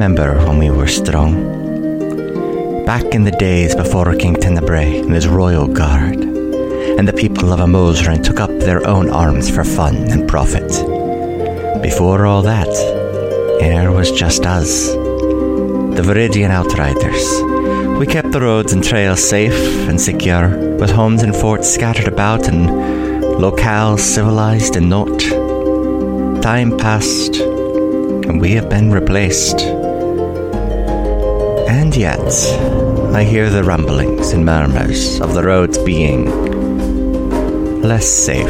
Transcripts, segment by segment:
remember when we were strong. Back in the days before King Tenebrae and his royal guard, and the people of Amosran took up their own arms for fun and profit. Before all that, air was just us, the Viridian Outriders. We kept the roads and trails safe and secure, with homes and forts scattered about and locales civilized and not. Time passed, and we have been replaced. And yet, I hear the rumblings and murmurs of the roads being less safe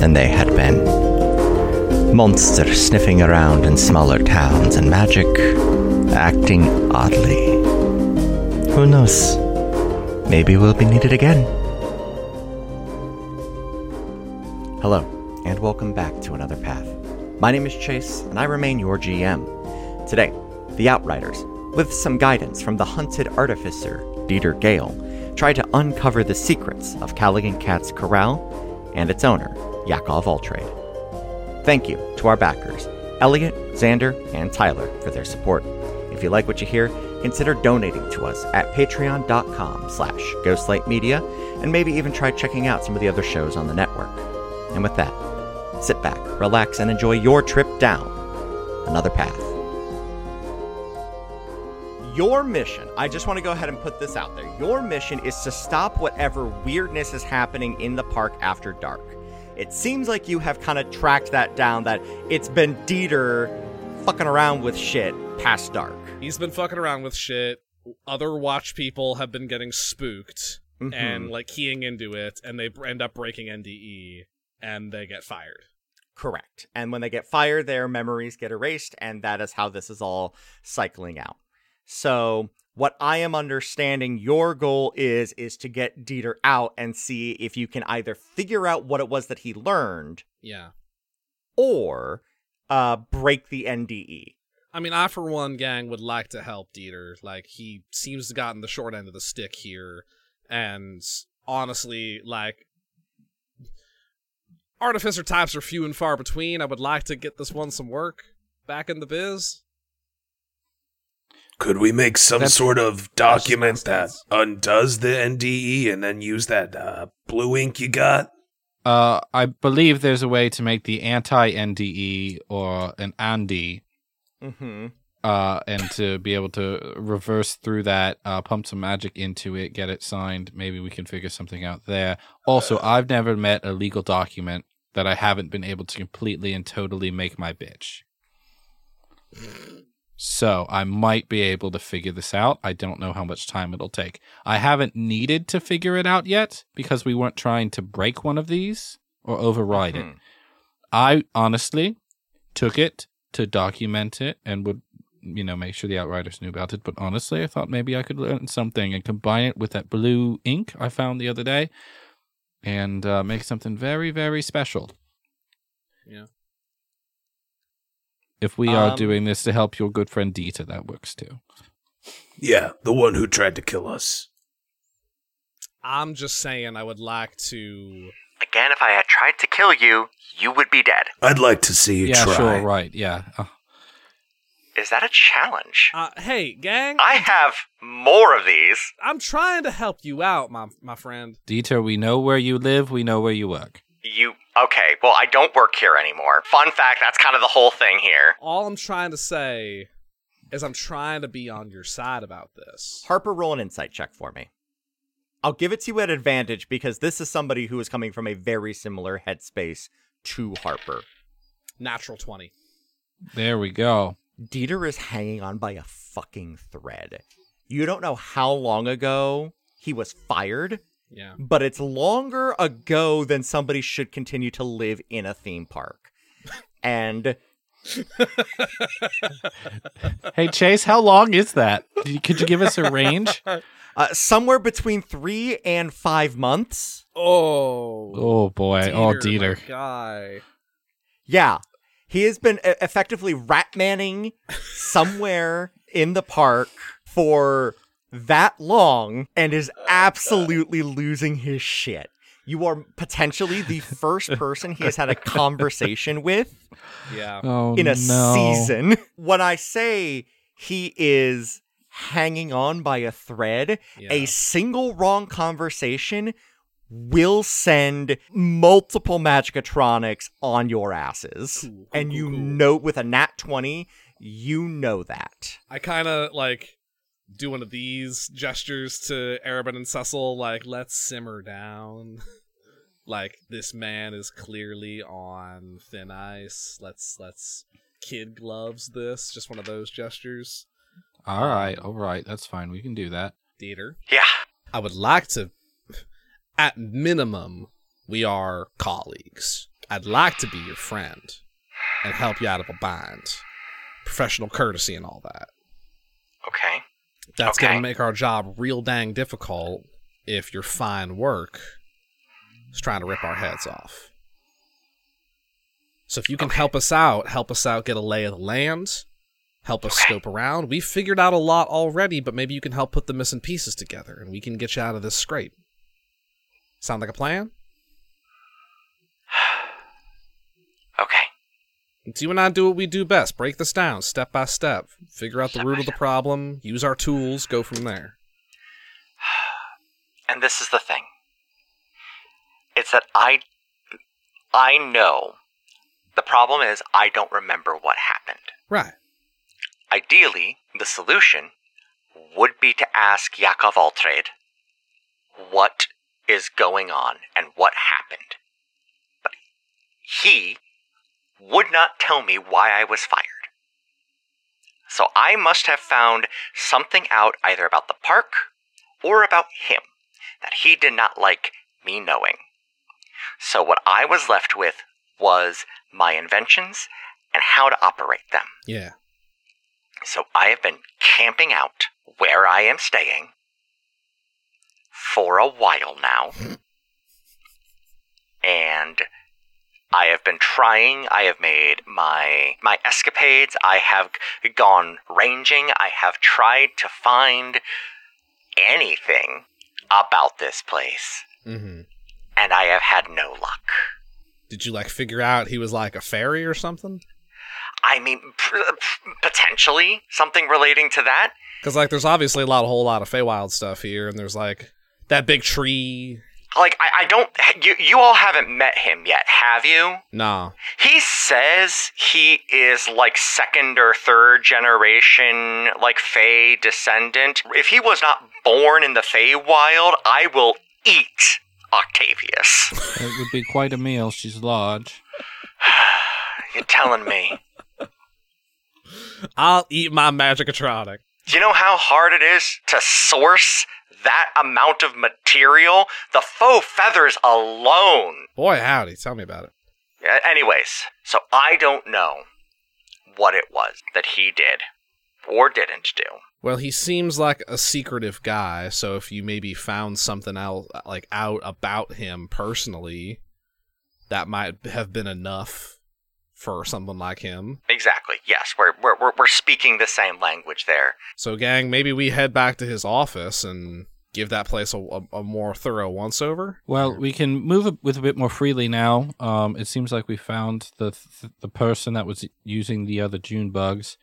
than they had been. Monsters sniffing around in smaller towns and magic acting oddly. Who knows? Maybe we'll be needed again. Hello, and welcome back to Another Path. My name is Chase, and I remain your GM. Today, the Outriders, with some guidance from the hunted artificer, Dieter Gale, try to uncover the secrets of Callaghan Cat's Corral and its owner, Yakov Altrade. Thank you to our backers, Elliot, Xander, and Tyler, for their support. If you like what you hear, consider donating to us at patreon.com slash ghostlightmedia, and maybe even try checking out some of the other shows on the network. And with that, sit back, relax, and enjoy your trip down another path. Your mission, I just want to go ahead and put this out there. Your mission is to stop whatever weirdness is happening in the park after dark. It seems like you have kind of tracked that down, that it's been Dieter fucking around with shit past dark. He's been fucking around with shit. Other watch people have been getting spooked Mhm. and like keying into it, and they end up breaking NDE and they get fired. Correct. And when they get fired, their memories get erased, and that is how this is all cycling out. So, what I am understanding your goal is is to get Dieter out and see if you can either figure out what it was that he learned Yeah. or uh break the. NDE. I mean, I for one, gang, would like to help Dieter. Like, he seems to have gotten the short end of the stick here, and honestly, like, artificer types are few and far between. I would like to get this one some work back in the biz. Could we make some That's- sort of document that undoes the NDE and then use that uh, blue ink you got? Uh, I believe there's a way to make the anti NDE or an Andy, Mhm. uh, and to be able to reverse through that, uh, pump some magic into it, get it signed. Maybe we can figure something out there. Also, I've never met a legal document that I haven't been able to completely and totally make my bitch. So I might be able to figure this out. I don't know how much time it'll take. I haven't needed to figure it out yet because we weren't trying to break one of these or override it. Mhm. I honestly took it to document it and would, you know, make sure the Outriders knew about it. But honestly, I thought maybe I could learn something and combine it with that blue ink I found the other day and uh, make something very, very special. Yeah. If we are Um, doing this to help your good friend Dieter, that works too. Yeah, the one who tried to kill us. I'm just saying, I would like to. Again, if I had tried to kill you, you would be dead. I'd like to see you yeah, try. sure, right, yeah. Uh, Is that a challenge? Uh, hey, gang, I have more of these. I'm trying to help you out, my my friend. Dieter, we know where you live, we know where you work. You okay? Well, I don't work here anymore. Fun fact: that's kind of the whole thing here. All I'm trying to say is I'm trying to be on your side about this. Harper, roll an insight check for me. I'll give it to you at advantage because this is somebody who is coming from a very similar headspace to Harper. Natural twenty. There we go. Dieter is hanging on by a fucking thread. You don't know how long ago he was fired, Yeah. but it's longer ago than somebody should continue to live in a theme park. And Hey, Chase, how long is that? Could you give us a range? uh, somewhere between three and five months. Oh. Oh boy! oh, Dieter. Guy. Yeah. He has been effectively rat manning somewhere in the park for that long and is oh, absolutely losing his shit. You are potentially the first person he has had a conversation with Yeah. Oh in a no. season. When I say he is hanging on by a thread, Yeah. a single wrong conversation will send multiple Magicatronics on your asses. Cool, cool, and you cool. know, with a nat 20, you know that. I kind of like do one of these gestures to Arabin and Cecil, like, let's simmer down. like, this man is clearly on thin ice. Let's, let's kid gloves this. Just one of those gestures. All right, all right, that's fine. We can do that. Dieter. Yeah. I would like to, at minimum, we are colleagues. I'd like to be your friend and help you out of a bind. Professional courtesy and all that. Okay. That's Okay. gonna make our job real dang difficult if your fine work is trying to rip our heads off. So if you can help us out, help us out get a lay of the land, help us Okay. scope around. We've figured out a lot already, but maybe you can help put the missing pieces together and we can get you out of this scrape. Sound like a plan? Okay. Let's you and I do what we do best. Break this down step by step. Figure out the root of the problem, use our tools, go from there. And this is the thing. It's that I I know the problem is I don't remember what happened. Right. Ideally, the solution would be to ask Yakov Altrade what is going on and what happened. But he would not tell me why I was fired. So I must have found something out either about the park or about him that he did not like me knowing. So what I was left with was my inventions and how to operate them. Yeah. So I have been camping out where I am staying for a while now. and I have been trying, I have made my my escapades, I have gone ranging, I have tried to find anything about this place, Mm-hmm. and I have had no luck. Did you like figure out he was like a fairy or something? I mean, p- p- potentially something relating to that. Because like, there's obviously a lot, a whole lot of Feywild stuff here, and there's like that big tree. Like, I, I don't. You, you all haven't met him yet, have you? No. He says he is like second or third generation, like Fey descendant. If he was not born in the Feywild, I will eat Octavius. It would be quite a meal. She's large. You're telling me. I'll eat my Magicatronic. Do you know how hard it is to source that amount of material? The faux feathers alone. Boy, howdy, tell me about it. Anyways, so I don't know what it was that he did or didn't do. Well, he seems like a secretive guy, so if you maybe found something else like out about him personally, that might have been enough for someone like him. Exactly. Yes, we're we're, we're speaking the same language there. So, gang, maybe we head back to his office and give that place a, a, a more thorough once over. Well, we can move a- with a bit more freely now. Um, it seems like we found the th- the person that was using the other June bugs,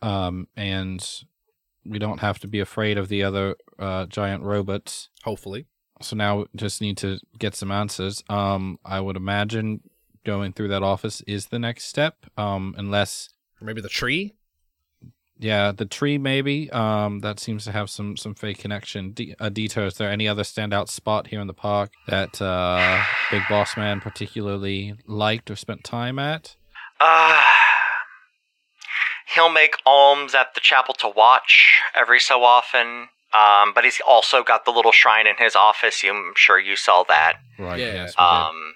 um, and we don't have to be afraid of the other uh, giant robots. Hopefully, So now we just need to get some answers. Um, I would imagine going through that office is the next step. Um, unless, or maybe the tree. Yeah, the tree maybe. Um, that seems to have some some fake connection. D- uh, Dito, is there any other standout spot here in the park that uh, Big Boss Man particularly liked or spent time at? Uh he'll make alms at the chapel to watch every so often. Um, but he's also got the little shrine in his office. I'm sure you saw that. Right. Yeah. Yes. Um,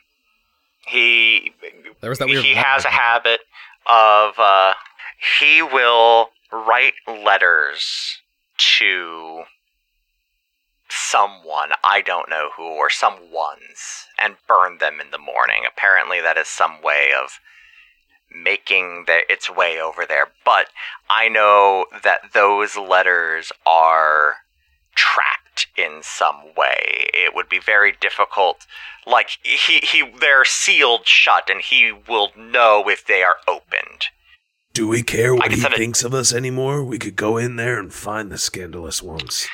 he There was that weird. he has a habit of uh, he will write letters to someone I don't know who or some ones and burn them in the morning. Apparently, that is some way of making the, its way over there. But I know that those letters are trapped in some way. It would be very difficult. Like he he they're sealed shut and he will know if they are opened. Do we care what he thinks of us anymore? We could go in there and find the scandalous ones.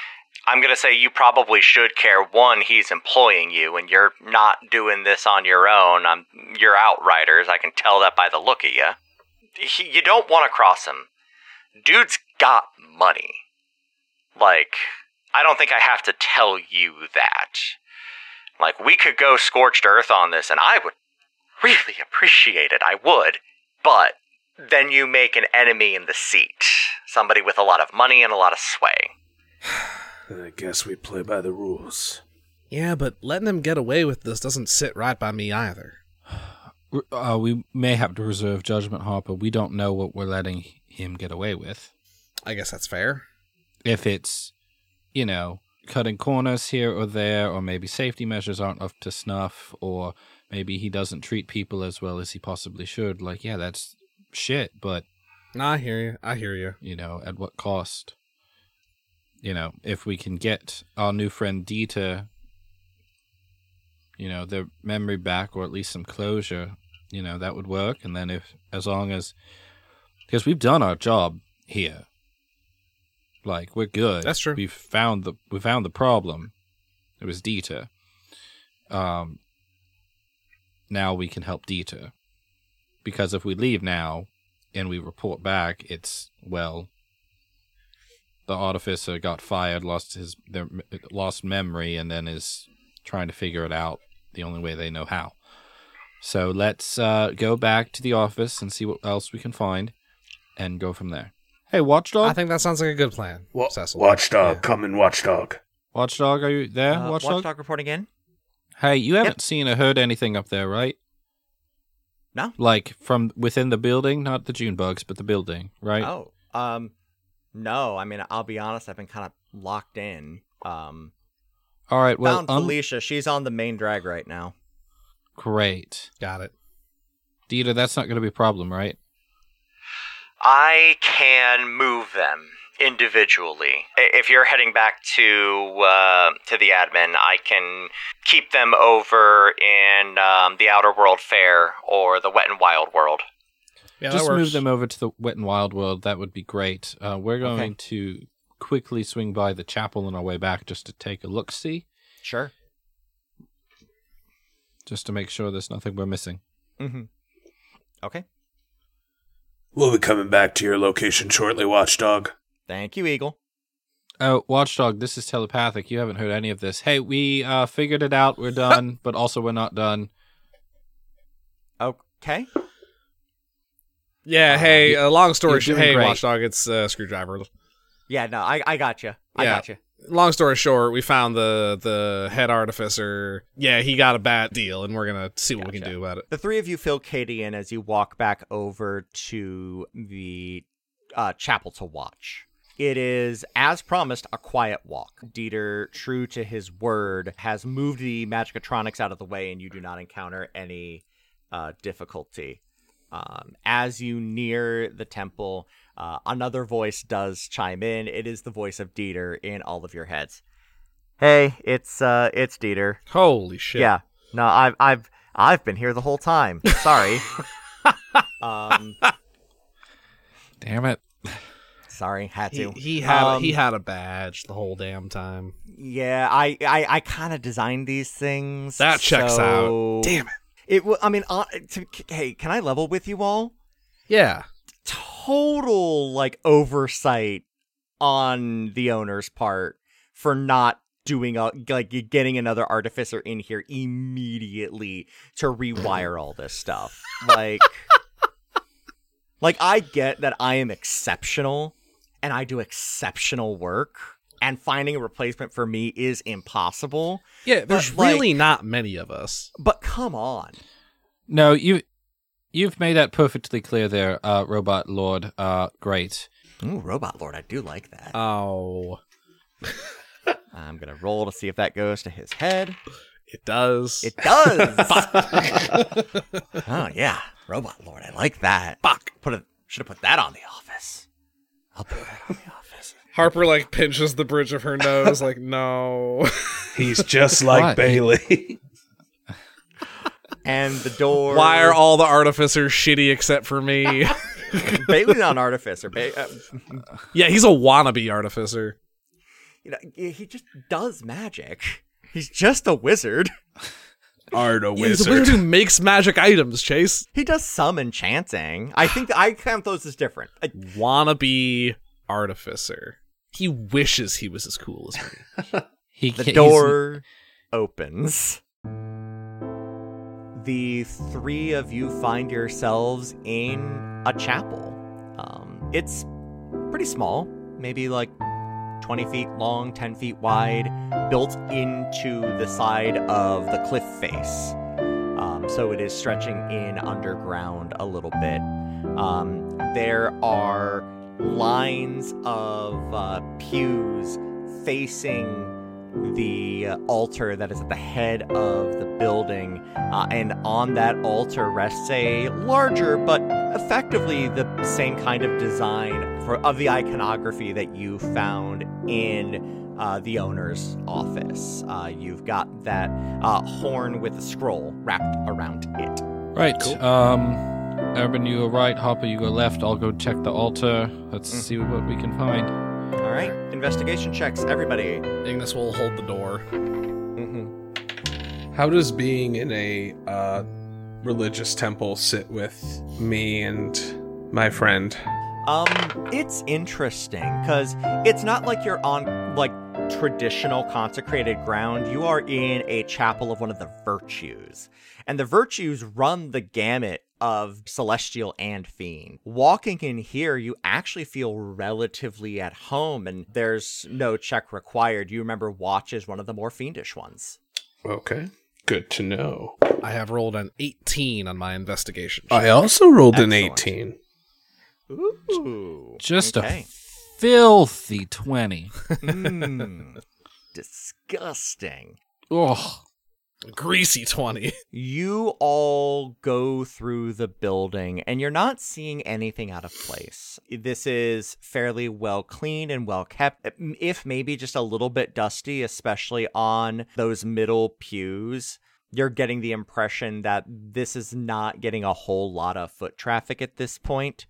I'm going to say you probably should care. One, he's employing you, and you're not doing this on your own. Um, you're outriders. I can tell that by the look of you. He, you don't want to cross him. Dude's got money. Like, I don't think I have to tell you that. Like, we could go scorched earth on this, and I would really appreciate it. I would. But then you make an enemy in the seat. Somebody with a lot of money and a lot of sway. I guess we play by the rules. Yeah, but letting him get away with this doesn't sit right by me either. Uh, we may have to reserve judgment, Harper. We don't know what we're letting him get away with. I guess that's fair. If it's, you know, cutting corners here or there, or maybe safety measures aren't up to snuff, or maybe he doesn't treat people as well as he possibly should, like, yeah, that's shit, but, No, I hear you. I hear you. you know, at what cost? You know, if we can get our new friend Dieter, you know, their memory back, or at least some closure, you know, that would work. And then if, as long as, because we've done our job here, like we're good. That's true. We found the we found the problem. It was Dieter. Um. Now we can help Dieter, because if we leave now, and we report back, it's well. The artificer got fired, lost his their lost memory, and then is trying to figure it out the only way they know how. So let's uh, go back to the office and see what else we can find, and go from there. Hey, Watchdog, I think that sounds like a good plan. Wa- Cecil. watchdog, Yeah. come in, watchdog. Watchdog, are you there? Uh, Watchdog? Watchdog reporting in. Hey, you haven't seen or heard anything up there, right? No. Like from within the building, not the June bugs, but the building, right? Oh, um, no. I mean, I'll be honest. I've been kind of locked in. Um, All right. Well, found un- Felicia. She's on the main drag right now. great. Got it. Dieter, that's not going to be a problem, right? I can move them individually. If you're heading back to uh, to the admin, I can keep them over in um, the Outer World Fair or the Wet and Wild World. Yeah, Just works. move them over to the Wet and Wild World. That would be great. Uh, we're going Okay. to quickly swing by the chapel on our way back just to take a look see, Sure. just to make sure there's nothing we're missing. Mm-hmm. Okay. We'll be coming back to your location shortly, watchdog. Thank you, Eagle. Oh, Watchdog, this is telepathic. You haven't heard any of this. Hey, we uh, figured it out. We're done, but also we're not done. Okay. Yeah, Uh, hey, uh, long story short, hey, great. Watchdog, it's uh, Screwdriver. Yeah. No. I I got you. I Yeah. got you. Long story short, we found the the head artificer. Yeah, he got a bad deal, and we're gonna see what we can do about it. The three of you fill Katie in as you walk back over to the uh, chapel to watch. It is, as promised, a quiet walk. Dieter, true to his word, has moved the magicatronics out of the way, and you do not encounter any uh, difficulty. Um, as you near the temple, uh, another voice does chime in. It is the voice of Dieter in all of your heads. Hey, it's uh, it's Dieter. Holy shit! Yeah. No, I've I've I've been here the whole time. Sorry. um Damn it. Sorry, had to. he had a, Um, he had a badge the whole damn time. Yeah, I I, I kind of designed these things. That checks so- out. Damn it. It I mean, uh, to, hey, can I level with you all? Yeah, Total like oversight on the owner's part for not doing a like getting another artificer in here immediately to rewire all this stuff. Like like I get that I am exceptional and I do exceptional work and finding a replacement for me is impossible. yeah. There's But, like- really not many of us. But come on. No, you you've made that perfectly clear there, uh, Robot Lord. Uh, great. Ooh, Robot Lord, I do like that. Oh, I'm gonna roll to see if that goes to his head. it does. It does. oh yeah, Robot Lord, I like that. Fuck. Put it. Should have put that on the office. I'll put that on the office. Harper like pinches the bridge of her nose, like no. He's just like What? Bailey. And the door. Why are all the artificers shitty except for me? Bailey's not an artificer. Ba- uh, Yeah, he's a wannabe artificer. you know, he just does magic. He's just a wizard. Art a He's a wizard. wizard who makes magic items, Chase. He does some enchanting. I think I count those as different. I, Wannabe artificer. He wishes he was as cool as me. He the ca- door opens. The three of you find yourselves in a chapel. Um, it's pretty small, maybe like 20 feet long, 10 feet wide, built into the side of the cliff face. Um, so it is stretching in underground a little bit. Um, there are lines of uh, pews facing the altar that is at the head of the building, uh, and on that altar rests a larger but effectively the same kind of design for of the iconography that you found in uh, the owner's office. Uh, you've got that uh, horn with a scroll wrapped around it. Right. Um, Arabin, you go right. Harper, you go left. I'll go check the altar. Let's Mm. see what we can find. All right, investigation checks, everybody. Ignis will hold the door. Mm-hmm. How does being in a uh, religious temple sit with me and my friend? Um, it's interesting because it's not like you're on like traditional consecrated ground. You are in a chapel of one of the virtues, and the virtues run the gamut of celestial and fiend. Walking in here, you actually feel relatively at home, and there's no check required. You remember Watch is one of the more fiendish ones. Okay, good to know. I have rolled an 18 on my investigation. I also rolled an 18. Ooh, Just okay. a filthy 20. Mm, disgusting. Ugh. Greasy 20. You all go through the building and you're not seeing anything out of place. This is fairly well cleaned and well kept, if maybe just a little bit dusty, especially on those middle pews. You're getting the impression that this is not getting a whole lot of foot traffic at this point.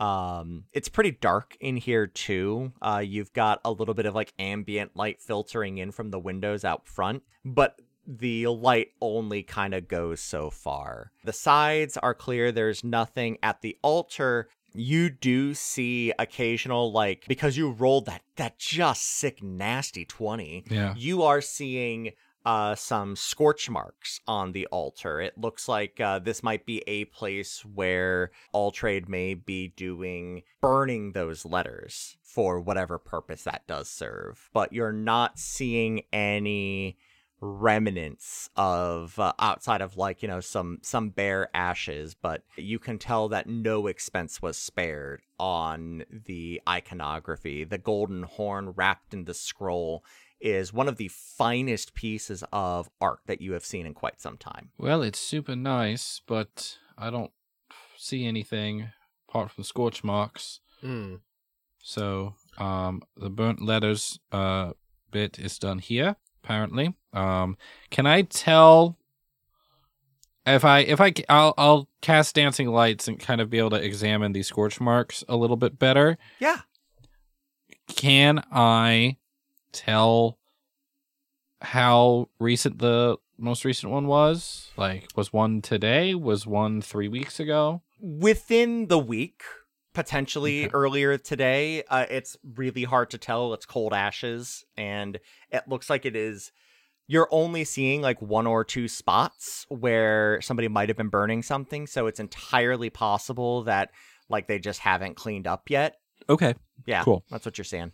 Um, it's pretty dark in here too. Uh, you've got a little bit of like ambient light filtering in from the windows out front, but the light only kind of goes so far. The sides are clear. There's nothing at the altar. You do see occasional like because you rolled that that just sick nasty 20 Yeah. you are seeing uh, some scorch marks on the altar. It looks like uh, this might be a place where Altrade may be doing burning those letters for whatever purpose that does serve. But you're not seeing any remnants of uh, outside of like you know some some bare ashes but you can tell that no expense was spared on the iconography the golden horn wrapped in the scroll is one of the finest pieces of art that you have seen in quite some time Well, it's super nice, but I don't see anything apart from scorch marks. Hmm. So, um, the burnt letters uh bit is done here, apparently. Um, can I tell if I if I I'll I'll cast dancing lights and kind of be able to examine these scorch marks a little bit better. yeah Can I tell how recent the most recent one was? Like, was one today? Was one three weeks ago? within the week potentially Okay. earlier today uh, it's really hard to tell it's cold ashes and it looks like it is you're only seeing like one or two spots where somebody might have been burning something so it's entirely possible that like they just haven't cleaned up yet Okay, yeah Cool. that's what you're saying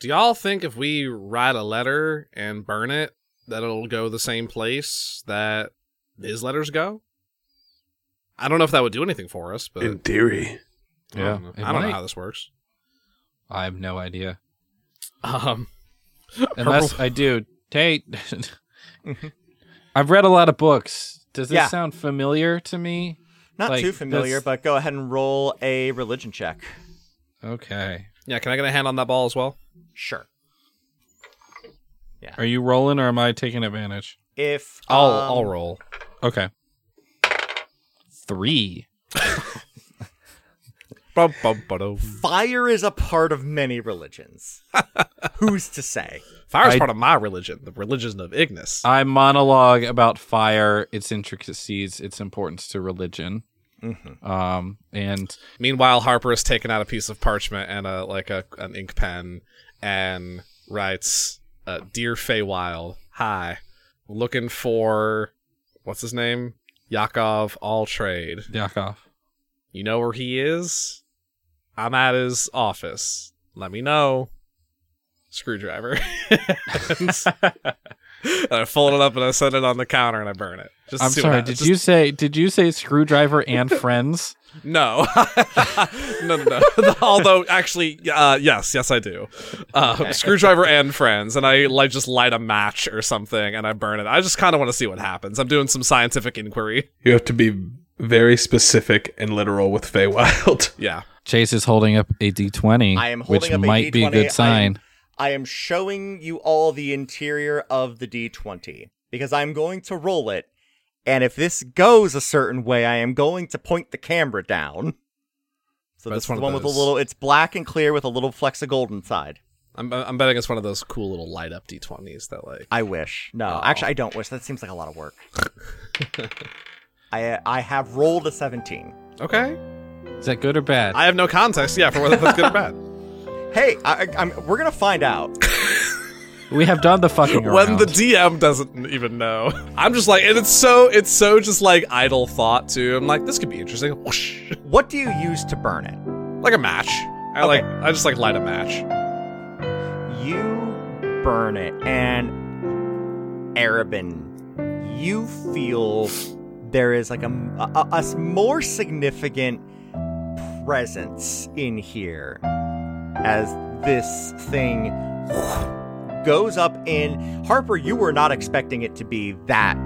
Do y'all think if we write a letter and burn it, that it'll go the same place that his letters go? I don't know if that would do anything for us, but In theory. I Yeah, don't, know. I don't know how this works. I have no idea. Um, Unless I do. Tate, I've read a lot of books. Does this Yeah. sound familiar to me? not Like, too familiar this- but go ahead and roll a religion check Okay. yeah, can I get a hand on that ball as well? Sure Yeah. Are you rolling or am I taking advantage? if I'll um, I'll roll. Okay. Three. Bum, bum, ba-dum. Fire is a part of many religions. Who's to say? Fire is part of my religion, the religion of Ignis. I monologue about fire, its intricacies, its importance to religion. Mm-hmm. Um, and Meanwhile, Harper has taken out a piece of parchment and a like a an ink pen and writes, uh, "Dear Feywild, hi, looking for what's his name, Yakov Altrade. Yakov. You know where he is? I'm at his office. Let me know. Screwdriver. I fold it up and I set it on the counter and I burn it. Just I'm sorry. happens. Did you say? Did you say screwdriver and friends? No, no, no, no. Although, actually, uh, yes, yes, I do. Uh, screwdriver and friends, and I like just light a match or something, and I burn it. I just kind of want to see what happens. I'm doing some scientific inquiry. You have to be very specific and literal with Feywild. Yeah, Chase is holding up a D20, I am which holding up a might be a D20. good sign. I am showing you all the interior of the D20 because I'm going to roll it, and if this goes a certain way, I am going to point the camera down. So That's this is one the of one with a little. It's black and clear with a little flecks of gold inside. I'm I'm betting it's one of those cool little light up D20s that like. I wish. No, Oh. actually, I don't wish. That seems like a lot of work. I I have rolled a 17. Okay, Is that good or bad? I have no context. Yeah, for whether that's good or bad. Hey, I, I- I'm, we're gonna find out. We have done the fucking around. when the DM doesn't even know. I'm just like, and it's so it's so just like idle thought too. I'm like, this could be interesting. Whoosh. What do you use to burn it? like a match. I like I just like light a match. You burn it, and Arabin, you feel there is like a a more significant presence in here as this thing goes up in. Harper, you were not expecting it to be that.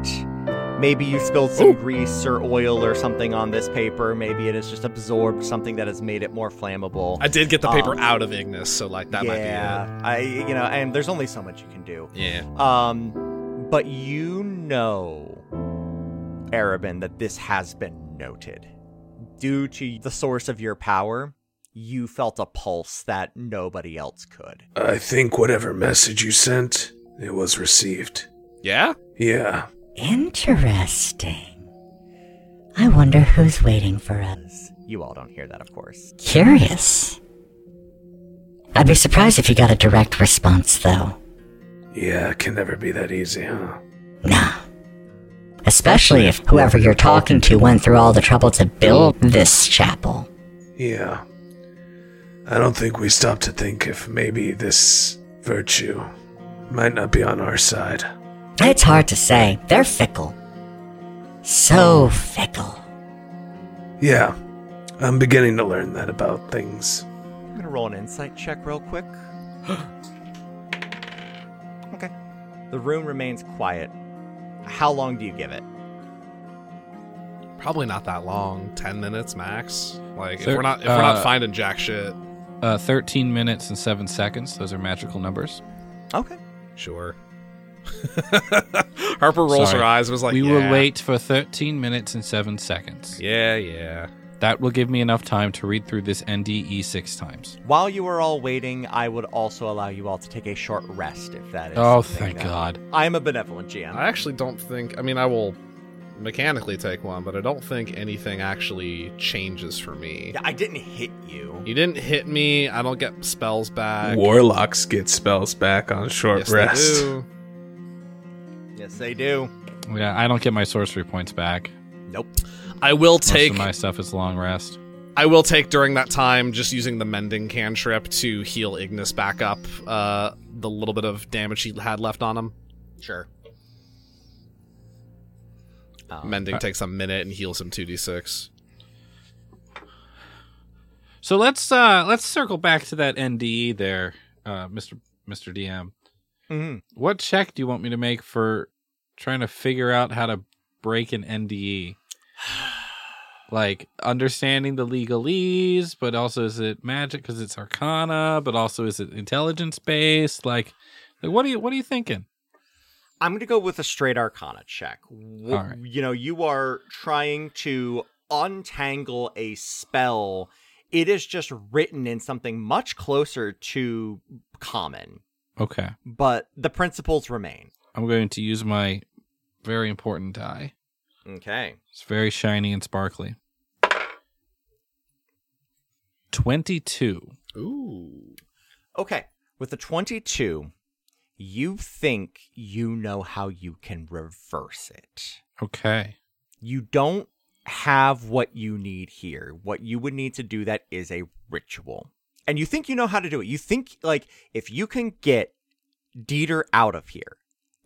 Maybe you spilled some grease or oil or something on this paper. Maybe it has just absorbed something that has made it more flammable. I did get the paper Um, out of Ignis, so like that might be. yeah, I you know, and there's only so much you can do. might be it. Yeah. Um, but you know, Arabin, that this has been noted. Due to the source of your power, you felt a pulse that nobody else could. I think whatever message you sent, it was received. Yeah? Yeah. Interesting. I wonder who's waiting for us. You all don't hear that, of course. Curious. I'd be surprised if you got a direct response, though. Yeah, it can never be that easy, huh? Nah. Especially if whoever you're talking to went through all the trouble to build this chapel. Yeah. I don't think we stop to think if maybe this virtue might not be on our side. It's hard to say. They're fickle. So fickle. Yeah, I'm beginning to learn that about things. I'm gonna roll an insight check real quick. okay. The room remains quiet. How long do you give it? Probably not that long. Ten minutes max. Like if Thir- we're not if we're not uh, finding jack shit, uh, 13 minutes and 7 seconds. Those are magical numbers. Okay. sure. Harper rolls Sorry. her eyes and was like, we yeah. will wait for 13 minutes and 7 seconds. Yeah, yeah. That will give me enough time to read through this NDE six times. While you are all waiting, I would also allow you all to take a short rest if that is. Oh, thank that- God. I am a benevolent GM. I actually don't think I mean I will mechanically take one, but I don't think anything actually changes for me. Yeah, I didn't hit you. You didn't hit me, I don't get spells back. Warlocks get spells back on short yes, rest. They do. Yes, they do. Yeah, I don't get my sorcery points back. Nope. I will Most take of my stuff is long rest. I will take during that time just using the mending cantrip to heal Ignis back up uh the little bit of damage he had left on him. Sure. Um, Mending takes a minute and heals him 2d6. So let's uh let's circle back to that NDE there, uh, Mr. Mr. DM. mhm. What check do you want me to make for trying to figure out how to break an NDE? Like understanding the legalese, but also is it magic because it's arcana, but also is it intelligence based? Like, like what are you what are you thinking? I'm gonna go with a straight Arcana check. W- All right. You know, you are trying to untangle a spell It is just written in something much closer to common, Okay. but the principles remain. I'm going to use my very important die. Okay. It's very shiny and sparkly. 22. Ooh. Okay. With the 22, you think you know how you can reverse it. Okay. You don't have what you need here. What you would need to do that is a ritual. And you think you know how to do it. You think, like, if you can get Dieter out of here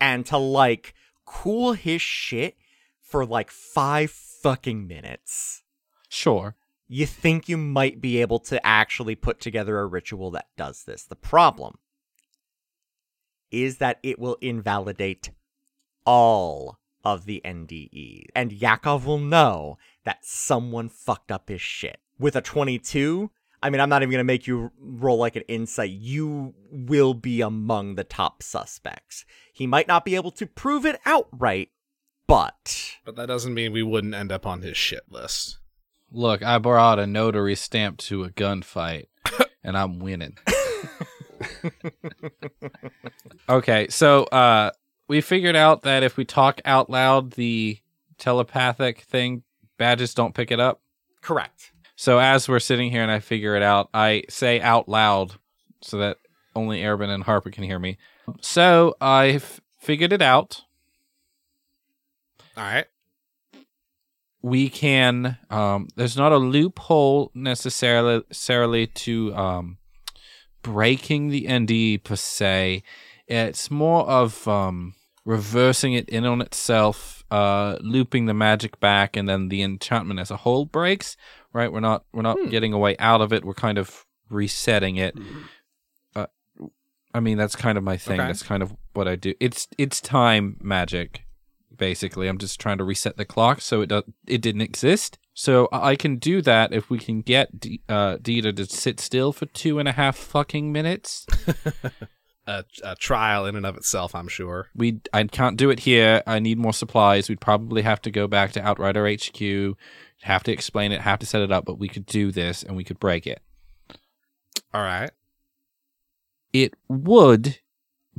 and to, like, cool his shit for, like, five fucking minutes, Sure. you think you might be able to actually put together a ritual that does this. The problem is that it will invalidate all of the NDE. And Yakov will know that someone fucked up his shit. With a 22, I mean, I'm not even going to make you roll like an insight. You will be among the top suspects. He might not be able to prove it outright, but. But that doesn't mean we wouldn't end up on his shit list. Look, I brought a notary stamp to a gunfight, and I'm winning. okay, so uh, we figured out that if we talk out loud, the telepathic thing badges don't pick it up. Correct. So as we're sitting here and I figure it out, I say out loud so that only Arabin and Harper can hear me. So I've figured it out. All right. we can um there's not a loophole necessarily necessarily to um breaking the ND per se. It's more of um reversing it in on itself, uh looping the magic back and then the enchantment as a whole breaks, right? We're not we're not getting a way out of it. We're kind of resetting it. Uh, I mean that's kind of my thing. Okay. That's kind of what I do. It's it's time magic basically. I'm just trying to reset the clock so it does, it didn't exist. So I can do that if we can get D- uh, Dita to sit still for two and a half fucking minutes. A, a trial in and of itself, I'm sure. We I can't do it here. I need more supplies. We'd probably have to go back to Outrider HQ, have to explain it, have to set it up, but we could do this and we could break it. All right. It would,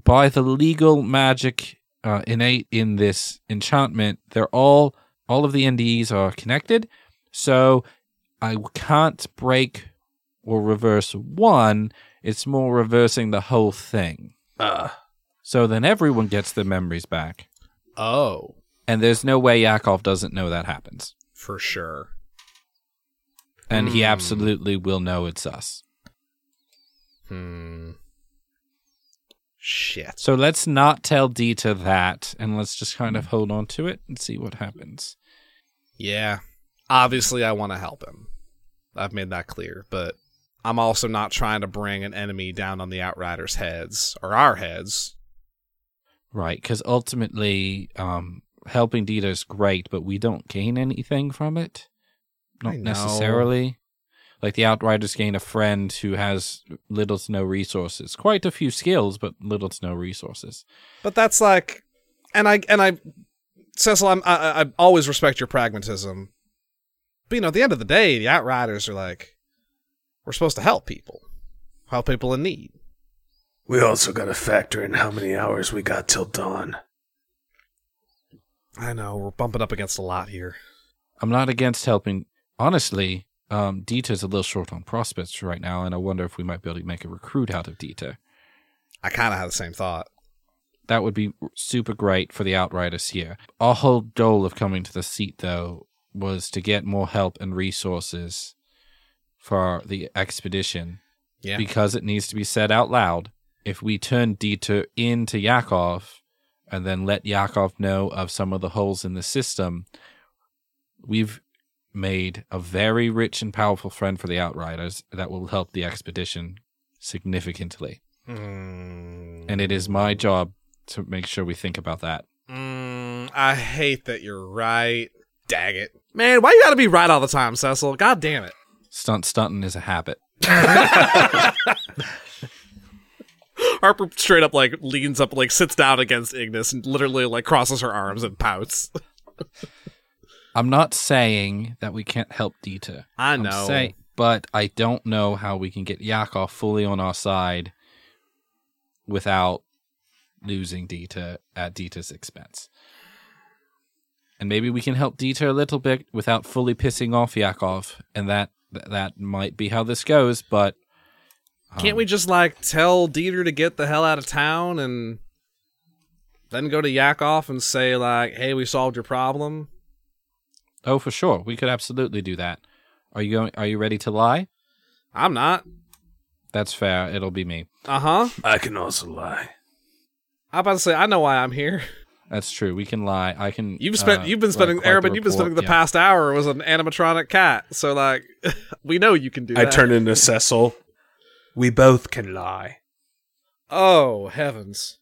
by the legal magic uh, innate in this enchantment, they're all all of the NDEs are connected. So I can't break or reverse one. It's more reversing the whole thing. Uh, So then everyone gets their memories back. Oh, And there's no way Yakov doesn't know that happens. for sure. And he Hmm. absolutely will know it's us. Hmm. Shit. So let's not tell Dita that and let's just kind of hold on to it and see what happens. Yeah. Obviously, I want to help him. I've made that clear, but I'm also not trying to bring an enemy down on the Outriders' heads or our heads. Right, because ultimately, um, helping is great, but we don't gain anything from it. Not necessarily. Like the Outriders gain a friend who has little to no resources. Quite a few skills, but little to no resources. But that's like, and I and I, Cecil, I'm, I I always respect your pragmatism. But you know, at the end of the day, the Outriders are like, we're supposed to help people, help people in need. we also got to factor in how many hours we got till dawn. I know we're bumping up against a lot here. I'm not against helping. Honestly, um, Dita's a little short on prospects right now, and I wonder if we might be able to make a recruit out of Dita. I kind of had the same thought. That would be super great for the Outriders here. Our whole goal of coming to the seat, though, was to get more help and resources for the expedition Yeah. because it needs to be said out loud. If we turn Dieter into Yakov and then let Yakov know of some of the holes in the system, we've made a very rich and powerful friend for the Outriders that will help the expedition significantly. Mm, And it is my job to make sure we think about that. mm, I hate that you're right. Dag it, man! Why you gotta be right all the time, Cecil? God damn it! Stunt stunting is a habit. Harper straight up like leans up, like sits down against Ignis, and literally like crosses her arms and pouts. I'm not saying that we can't help Dita. I know. say- but I don't know how we can get Yakov fully on our side without losing Dita at Dita's expense. And maybe we can help Dieter a little bit without fully pissing off Yakov, and that that might be how this goes. But Can't we just like tell Dieter to get the hell out of town and then go to Yakov and say like, "Hey, we solved your problem." oh, for sure, we could absolutely do that. Are you going? Are you ready to lie? I'm not. That's fair. It'll be me. Uh huh. I can also lie. I'm about to say I know why I'm here. That's true. We can lie. I can. You've spent uh, you've been spending quite the Arabin, you've been spending the yeah. past hour was an animatronic cat. So like we know you can do I that. turn into Cecil. We both can lie. Oh, heavens.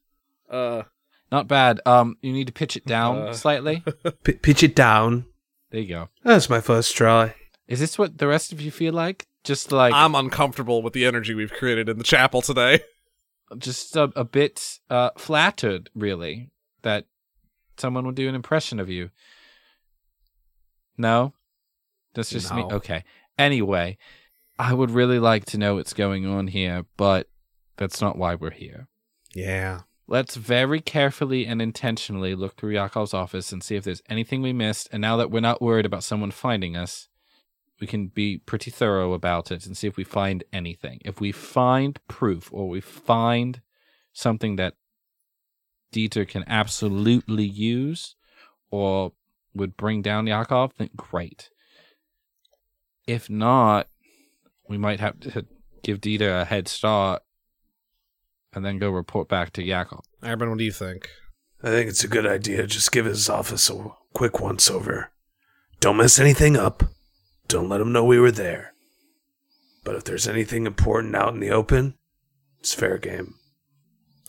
Uh Not bad. Um, you need to pitch it down Uh. slightly. P- pitch it down. There you go. That's my first try. Is this what the rest of you feel like? Just like I'm uncomfortable with the energy we've created in the chapel today. just a, a bit uh, flattered, really, that someone would do an impression of you. No, that's just me. Okay. Anyway, I would really like to know what's going on here, but that's not why we're here. Yeah. Let's very carefully and intentionally look through Yakov's office and see if there's anything we missed. And now that we're not worried about someone finding us, we can be pretty thorough about it and see if we find anything. If we find proof or we find something that Dieter can absolutely use or would bring down Yakov, then great. If not, we might have to give Dieter a head start and then go report back to Yakov. Arabin, what do you think? I think it's a good idea. Just give his office a quick once over. Don't mess anything up. Don't let him know we were there. But if there's anything important out in the open, it's fair game.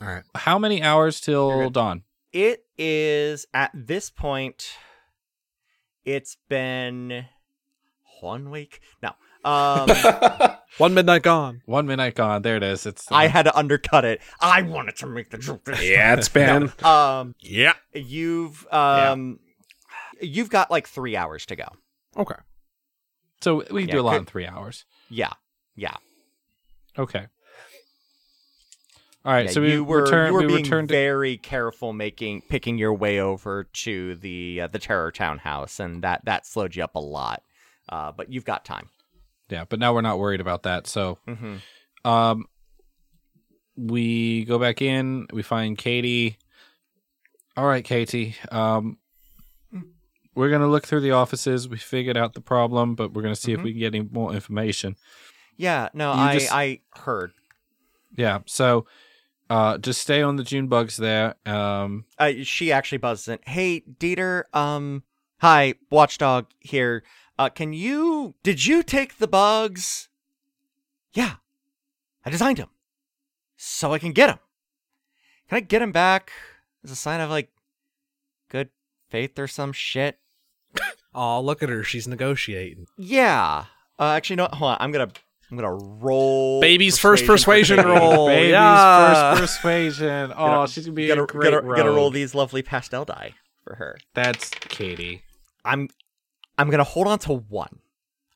All right. How many hours till dawn? It is at this point. It's been one week. No, um, One midnight gone. One midnight gone. There it is. It's I had to undercut it. I wanted to make the joke. this yeah, it's been. Um, Yeah. you've um, you've got like three hours to go. Okay. so we can Yeah, do a lot good. in three hours. Yeah, yeah. Okay. All right. yeah, so we you were return. you were we being returned. to, very careful making picking your way over to the uh, the Terror Town house, and that that slowed you up a lot. Uh, but you've got time. yeah, but now we're not worried about that. So, hmm um, we go back in. We find Katie. All right, Katie. Um, we're gonna look through the offices. We figured out the problem, but we're gonna see if Mhm. we can get any more information. Yeah, no, You I just- I heard. Yeah. So, uh, just stay on the June bugs there. Um, Uh, she actually buzzes in. Hey, Dieter. Um, hi, Watchdog here. Uh, can you? Did you take the bugs? Yeah, I designed them, so I can get them. Can I get them back as a sign of like good faith or some shit? Oh, look at her. She's negotiating. Yeah. Uh, actually, no. Hold on. I'm gonna I'm gonna roll. Baby's first persuasion roll. Baby's yeah. first persuasion. Oh, Gotta- she's gonna be Gotta, a great gotta, gotta roll these lovely pastel die for her. That's Katie. I'm I'm gonna hold on to one.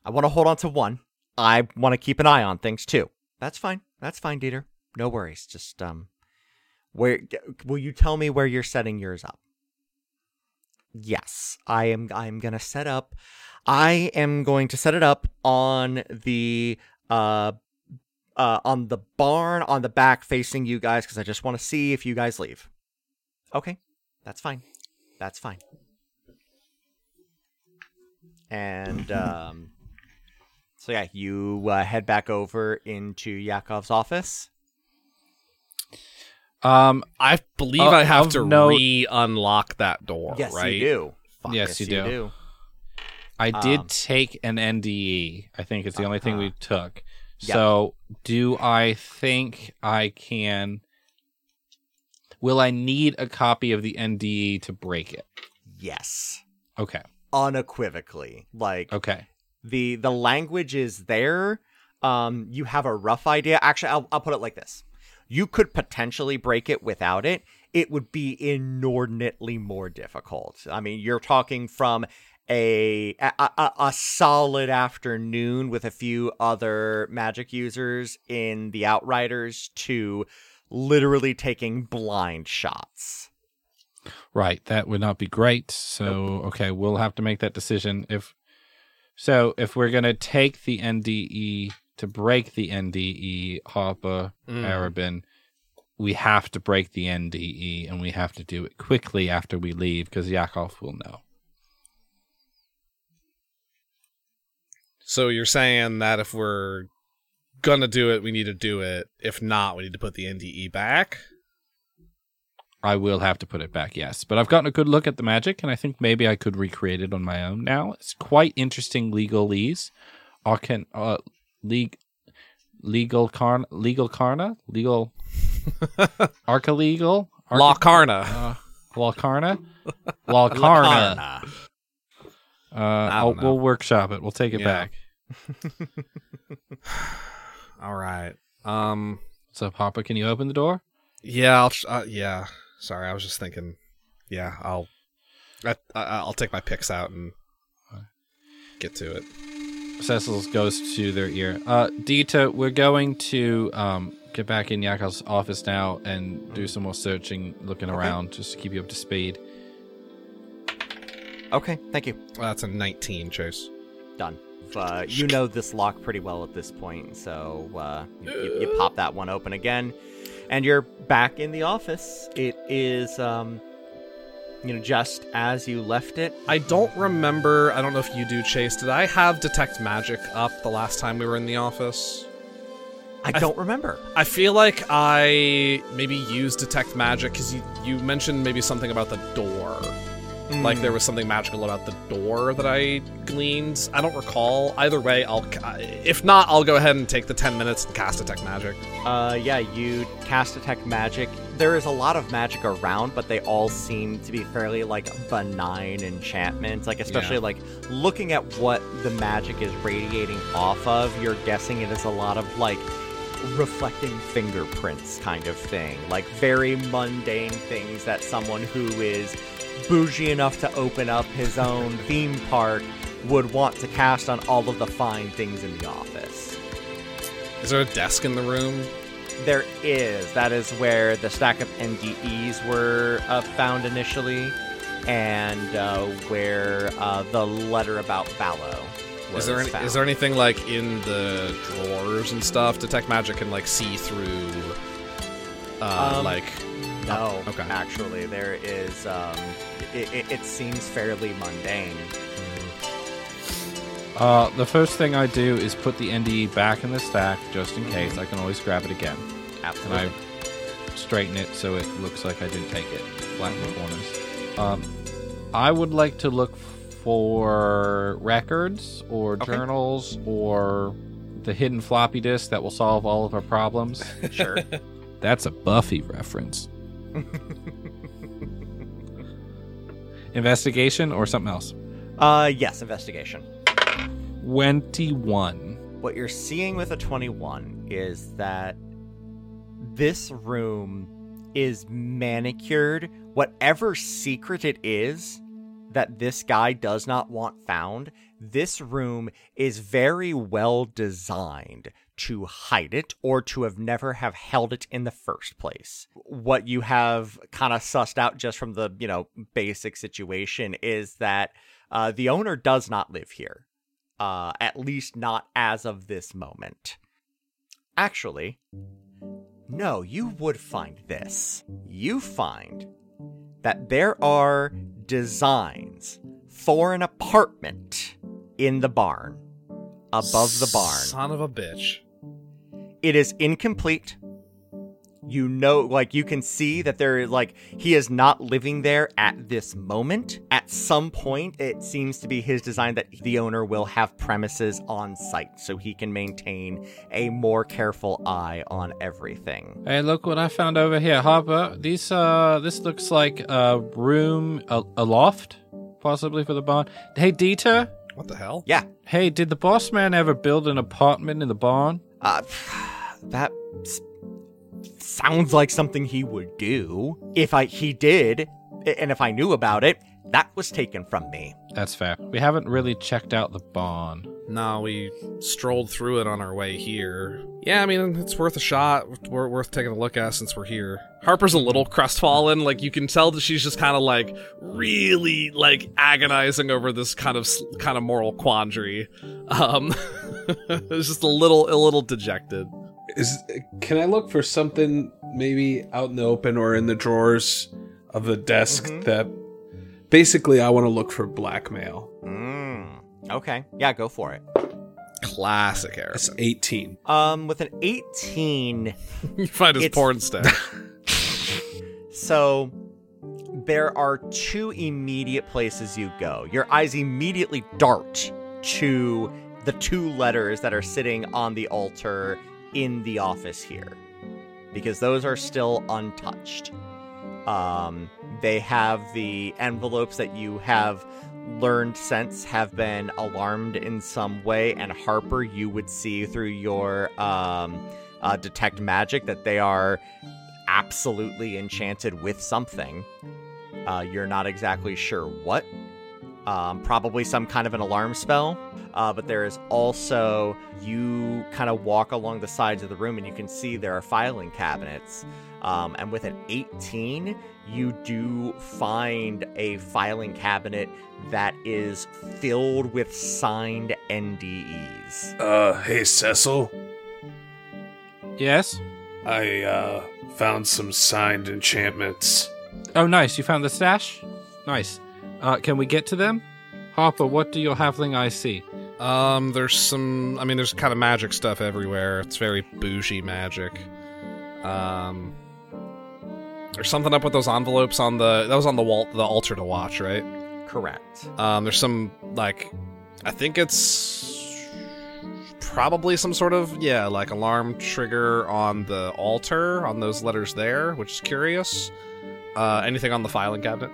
I want to hold on to one. I want to keep an eye on things too. That's fine. That's fine, Dieter. No worries. Just um, where will you tell me where you're setting yours up? Yes, I am. I am gonna set up. I am going to set it up on the uh. Uh, on the barn on the back facing you guys because I just want to see if you guys leave. Okay, that's fine. That's fine. And um, so yeah, you uh, head back over into Yakov's office. Um, I believe Uh, I have to note- re-unlock that door, yes, right? you do. Fuck, Yes, you do. I did Um, take an NDE. I think it's the only thing we Uh-huh. took. Yep. So, do I think I can? Will I need a copy of the NDE to break it? Yes, Okay. unequivocally. Like Okay. the the language is there. Um, you have a rough idea. Actually, I'll I'll put it like this: you could potentially break it without it. It would be inordinately more difficult. I mean, you're talking from a, a a solid afternoon with a few other magic users in the Outriders to literally taking blind shots. Right, that would not be great. So, okay, we'll have to make that decision. If so, if we're gonna take the NDE to break the NDE, Harper, Mm. Arabin, we have to break the NDE, and we have to do it quickly after we leave because Yakov will know. So you're saying that if we're gonna do it, we need to do it. If not, we need to put the NDE back. I will have to put it back, yes. But I've gotten a good look at the magic, and I think maybe I could recreate it on my own now. It's quite interesting legalese. Arcan, uh, league, legal carn, legal carna, legal, arca legal, Locarna. uh, Walcarna, Walcarna. Uh, I'll, know. we'll workshop it. We'll take it Yeah. back. All right. Um. What's up, Papa? Can you open the door? Yeah. I'll. Uh, yeah. Sorry, I was just thinking. Yeah. I'll. I, I, I'll take my picks out and get to it. Cecil goes to their ear. Uh, Dieter, we're going to um, get back in Yakov's office now and do some more searching, looking around, just to keep you up to speed. Okay, thank you. That's a 19, Chase. Done. Uh, you know this lock pretty well at this point, so uh, you, you, you pop that one open again, and you're back in the office. It is, um, you know, just as you left it. I don't remember. I don't know if you do, Chase. Did I have detect magic up the last time we were in the office? I don't remember. I feel like I maybe used detect magic because you, you mentioned maybe something about the door. Like Hmm. there was something magical about the door that I gleaned. I don't recall. Either way, I'll. If not, I'll go ahead and take the ten minutes and cast detect magic. Uh, yeah, you cast detect magic. There is a lot of magic around, but they all seem to be fairly like benign enchantments. Like especially Yeah. like looking at what the magic is radiating off of, you're guessing it is a lot of like reflecting fingerprints kind of thing. Like very mundane things that someone who is bougie enough to open up his own theme park would want to cast on all of the fine things in the office. Is there a desk in the room? There is. That is where the stack of NDEs were uh, found initially, and uh, where uh, the letter about was Is there any, is there anything like in the drawers and stuff? Detect magic can like see through. Uh, Um, like No, okay. actually, there is. Um, it, it, it seems fairly mundane. Uh, the first thing I do is put the NDE back in the stack, just in case. I can always grab it again. And I straighten it so it looks like I didn't take it. Flatten the corners. Um, I would like to look for records or Okay. journals or the hidden floppy disk that will solve all of our problems. Sure. That's a Buffy reference. Investigation or something else? uh, yes, investigation. 21. What you're seeing with a 21 is that this room is manicured. Whatever secret it is that this guy does not want found, this room is very well designed to hide it or to have never have held it in the first place. What you have kind of sussed out just from the, you know, basic situation is that uh, the owner does not live here uh, at least not as of this moment. Actually, no, you would find this. You find that there are designs for an apartment in the barn, above the barn. Son of a bitch. It is incomplete. You know, like, you can see that there is, like, he is not living there at this moment. At some point, it seems to be his design that the owner will have premises on site so he can maintain a more careful eye on everything. Hey, look what I found over here, Harper. These, uh, this looks like a room, a, a loft, possibly for the barn. Hey, Dieter. What the hell? Yeah, Hey, did the boss man ever build an apartment in the barn? uh, that s- sounds like something he would do. If I he did, and if I knew about it, that was taken from me. That's fair. We haven't really checked out the barn. No, we strolled through it on our way here. Yeah, I mean, it's worth a shot. We're worth taking a look at since we're here. Harper's a little crestfallen. Like, you can tell that she's just kind of like really like agonizing over this kind of kind of moral quandary. Um, it's just a little a little dejected. Is can I look for something maybe out in the open or in the drawers of the desk Mhm. that basically I want to look for blackmail. Mm. Okay. Yeah, go for it. Classic That's Harrison. 18. Um, with an 18, you find his porn stash. so there are two immediate places you go. Your eyes immediately dart to the two letters that are sitting on the altar in the office here because those are still untouched. Um, they have the envelopes that you have learned since have been alarmed in some way, and Harper, you would see through your um, uh, detect magic that they are absolutely enchanted with something. Uh, you're not exactly sure what. Um, probably some kind of an alarm spell. Uh, but there is also, you kind of walk along the sides of the room and you can see there are filing cabinets. Um, and with an 18, you do find a filing cabinet that is filled with signed NDEs. Uh, hey Cecil, Yes? I uh found some signed enchantments. Oh, nice. You found the stash? Nice. Uh, can we get to them? Harper, what do your halfling eyes see? Um, there's some. I mean, there's kind of magic stuff everywhere. It's very bougie magic. Um, there's something up with those envelopes on the that was on the wall, the altar to watch, right? Correct. Um, there's some like, I think it's probably some sort of yeah, like alarm trigger on the altar on those letters there, which is curious. Uh, anything on the filing cabinet?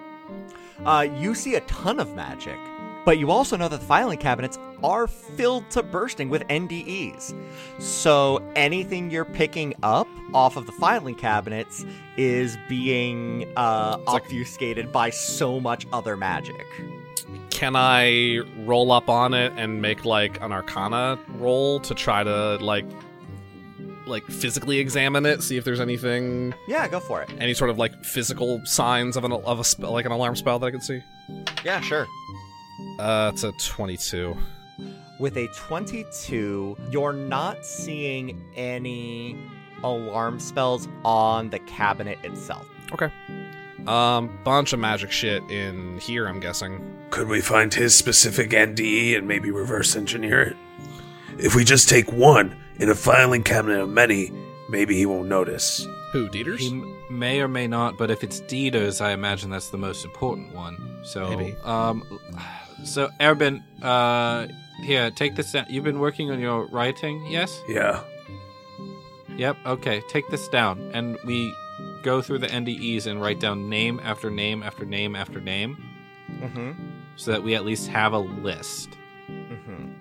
Uh, you see a ton of magic, but you also know that the filing cabinets are filled to bursting with NDEs. So anything you're picking up off of the filing cabinets is being uh, obfuscated by so much other magic. Can I roll up on it and make like an Arcana roll to try to like like physically examine it, see if there's anything, Yeah, go for it. any sort of like physical signs of an of a spell, like an alarm spell that I can see? Yeah, sure. Uh, it's a twenty-two. With a 22, you're not seeing any alarm spells on the cabinet itself. Okay. Um, bunch of magic shit in here. I'm guessing. Could we find his specific NDE and maybe reverse engineer it? If we just take one in a filing cabinet of many, maybe he won't notice. Who? Dieters? He m- may or may not, but if it's Dieter's, I imagine that's the most important one. So, Maybe. um, so Arabin, uh, here, take this. down. You've been working on your writing, yes? Yeah. Yep. Okay, take this down, and we go through the NDEs and write down name after name after name after name, Mm-hmm. so that we at least have a list Mm-hmm.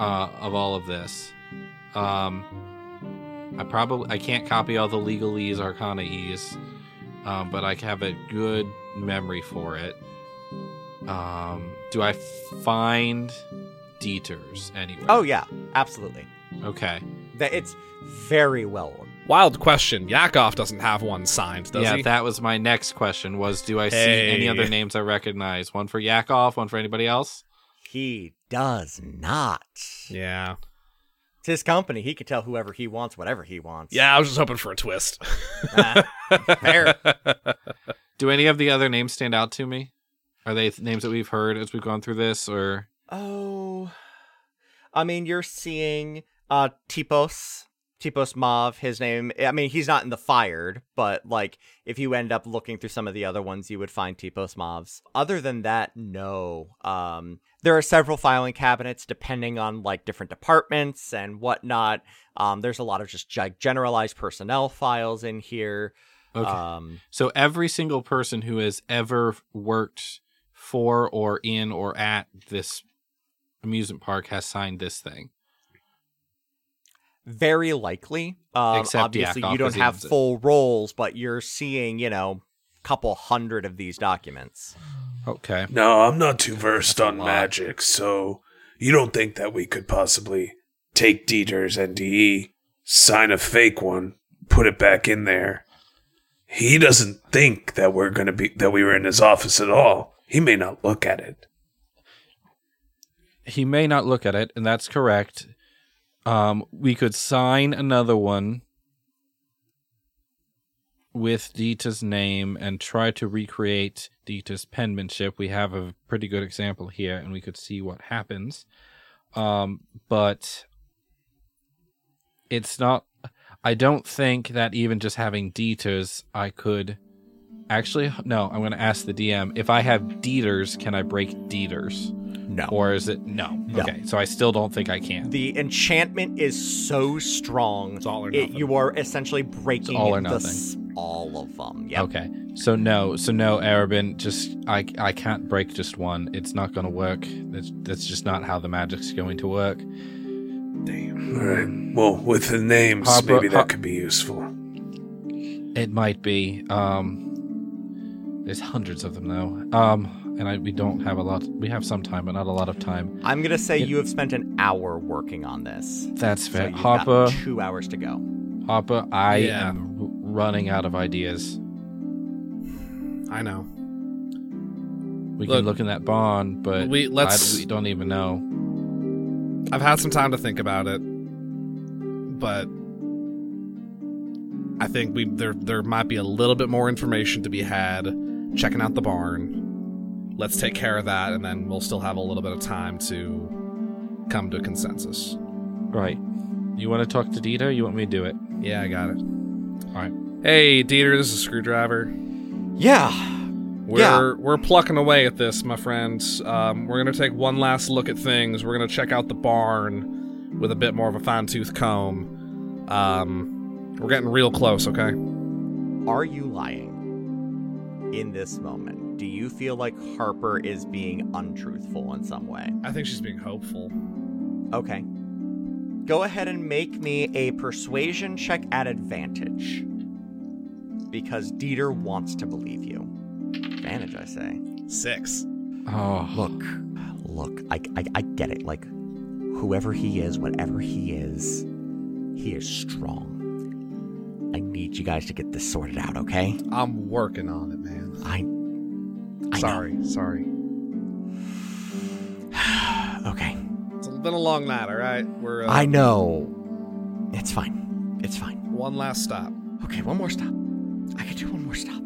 uh, of all of this. Um, I probably I can't copy all the legalese, arcanaese, um, but I have a good memory for it. Um, do I find Dieters anywhere? Oh, yeah, absolutely. okay. That It's very well ordered. Wild question. Yakov doesn't have one signed, does he? yeah, he? that was my next question. Was do I see any other names I recognize? One for Yakov, one for anybody else? He does not. yeah. His company. He can tell whoever he wants, whatever he wants. Yeah, I was just hoping for a twist. Ah, fair. Do any of the other names stand out to me? Are they th- names that we've heard as we've gone through this, or Oh, I mean, you're seeing uh Tipos, Tipos Mav. His name. I mean, he's not in the fired, but like, if you end up looking through some of the other ones, you would find Tipos Mavs. Other than that, no. Um, there are several filing cabinets depending on like different departments and whatnot. Um, there's a lot of just gi- generalized personnel files in here. okay? Um, so every single person who has ever worked for or in or at this amusement park has signed this thing. very likely. Um, Except obviously, you don't have full roles, but you're seeing, you know, couple hundred of these documents. Okay. No, I'm not too versed That's on lot. magic, so you don't think that we could possibly take Dieter's NDE, sign a fake one, put it back in there. He doesn't think that we're gonna be that we were in his office at all. He may not look at it. He may not look at it, and that's correct. Um, we could sign another one with Dieter's name and try to recreate Dieter's penmanship. We have a pretty good example here, and we could see what happens. Um, but it's not. I don't think that even just having Dieter's, I could. Actually, no. I'm going to ask the DM if I have Dieter's, can I break Dieter's? No. Or is it no? No. Okay, so I still don't think I can. the enchantment is so strong. It's all or it, you are essentially breaking all or nothing. s- all of them. Yep. Okay, so no, so no, Arabin. Just I I can't break just one. It's not going to work. That's that's just not how the magic's going to work. Damn. All right. Well, with the names, Harper- maybe that Har- could be useful. It might be. Um, there's hundreds of them though. Um, and I we don't have a lot. We have some time, but not a lot of time. I'm gonna say Yeah. you have spent an hour working on this. That's fair. you've two hours to go. Harper, I Yeah. am running out of ideas. I know. We Look, can look in that barn, but we- let's- I, we don't even know. I've had some time to think about it, but I think we there there might be a little bit more information to be had checking out the barn. Let's take care of that, and then we'll still have a little bit of time to come to a consensus. Right. You want to talk to Dieter? Or you want me to do it? Yeah, I got it. All right. Hey, Dieter, this is Screwdriver. Yeah. We're Yeah. we're plucking away at this, my friends. Um, we're gonna take one last look at things. We're gonna check out the barn with a bit more of a fine tooth comb. Um, we're getting real close, okay? Are you lying in this moment? Do you feel like Harper is being untruthful in some way? I think she's being hopeful. Okay. Go ahead and make me a persuasion check at advantage. Because Dieter wants to believe you. Advantage, I say. Six. Oh, Look, look, I, I, I get it. Like, whoever he is, whatever he is, he is strong. I need you guys to get this sorted out, okay? I'm working on it, man. I. I know. sorry, sorry. Okay. It's been a long night. All right, we're uh, I know. It's fine. It's fine. one last stop. Okay, one more stop. I can do one more stop.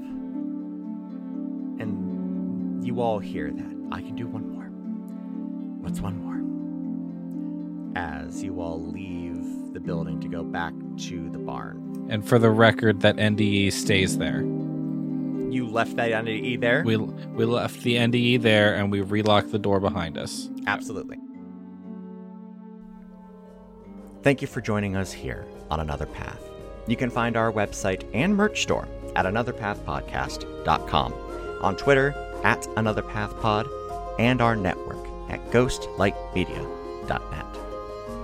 And you all hear that. I can do one more. What's one more? As you all leave the building to go back to the barn. and for the record, that NDE stays there. You left that NDE there? We we left the NDE there, and we relocked the door behind us. Absolutely. Thank you for joining us here on Another Path. You can find our website and merch store at anotherpathpodcast.com, on Twitter at anotherpathpod, and our network at ghostlightmedia.net.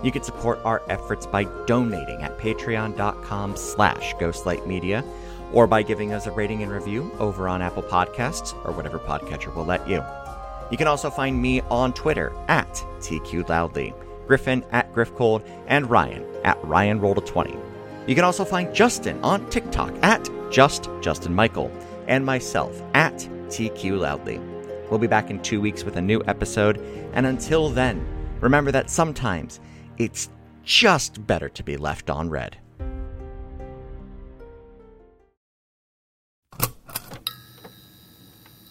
You can support our efforts by donating at patreon.com slash ghostlightmedia or by giving us a rating and review over on Apple Podcasts or whatever podcatcher will let you. You can also find me on Twitter at TQLoudly, Griffin at GriffCold, and Ryan at RyanRolled20. You can also find Justin on TikTok at Just Justin Michael, and myself at TQLoudly. We'll be back in two weeks with a new episode, and until then, remember that sometimes it's just better to be left on red.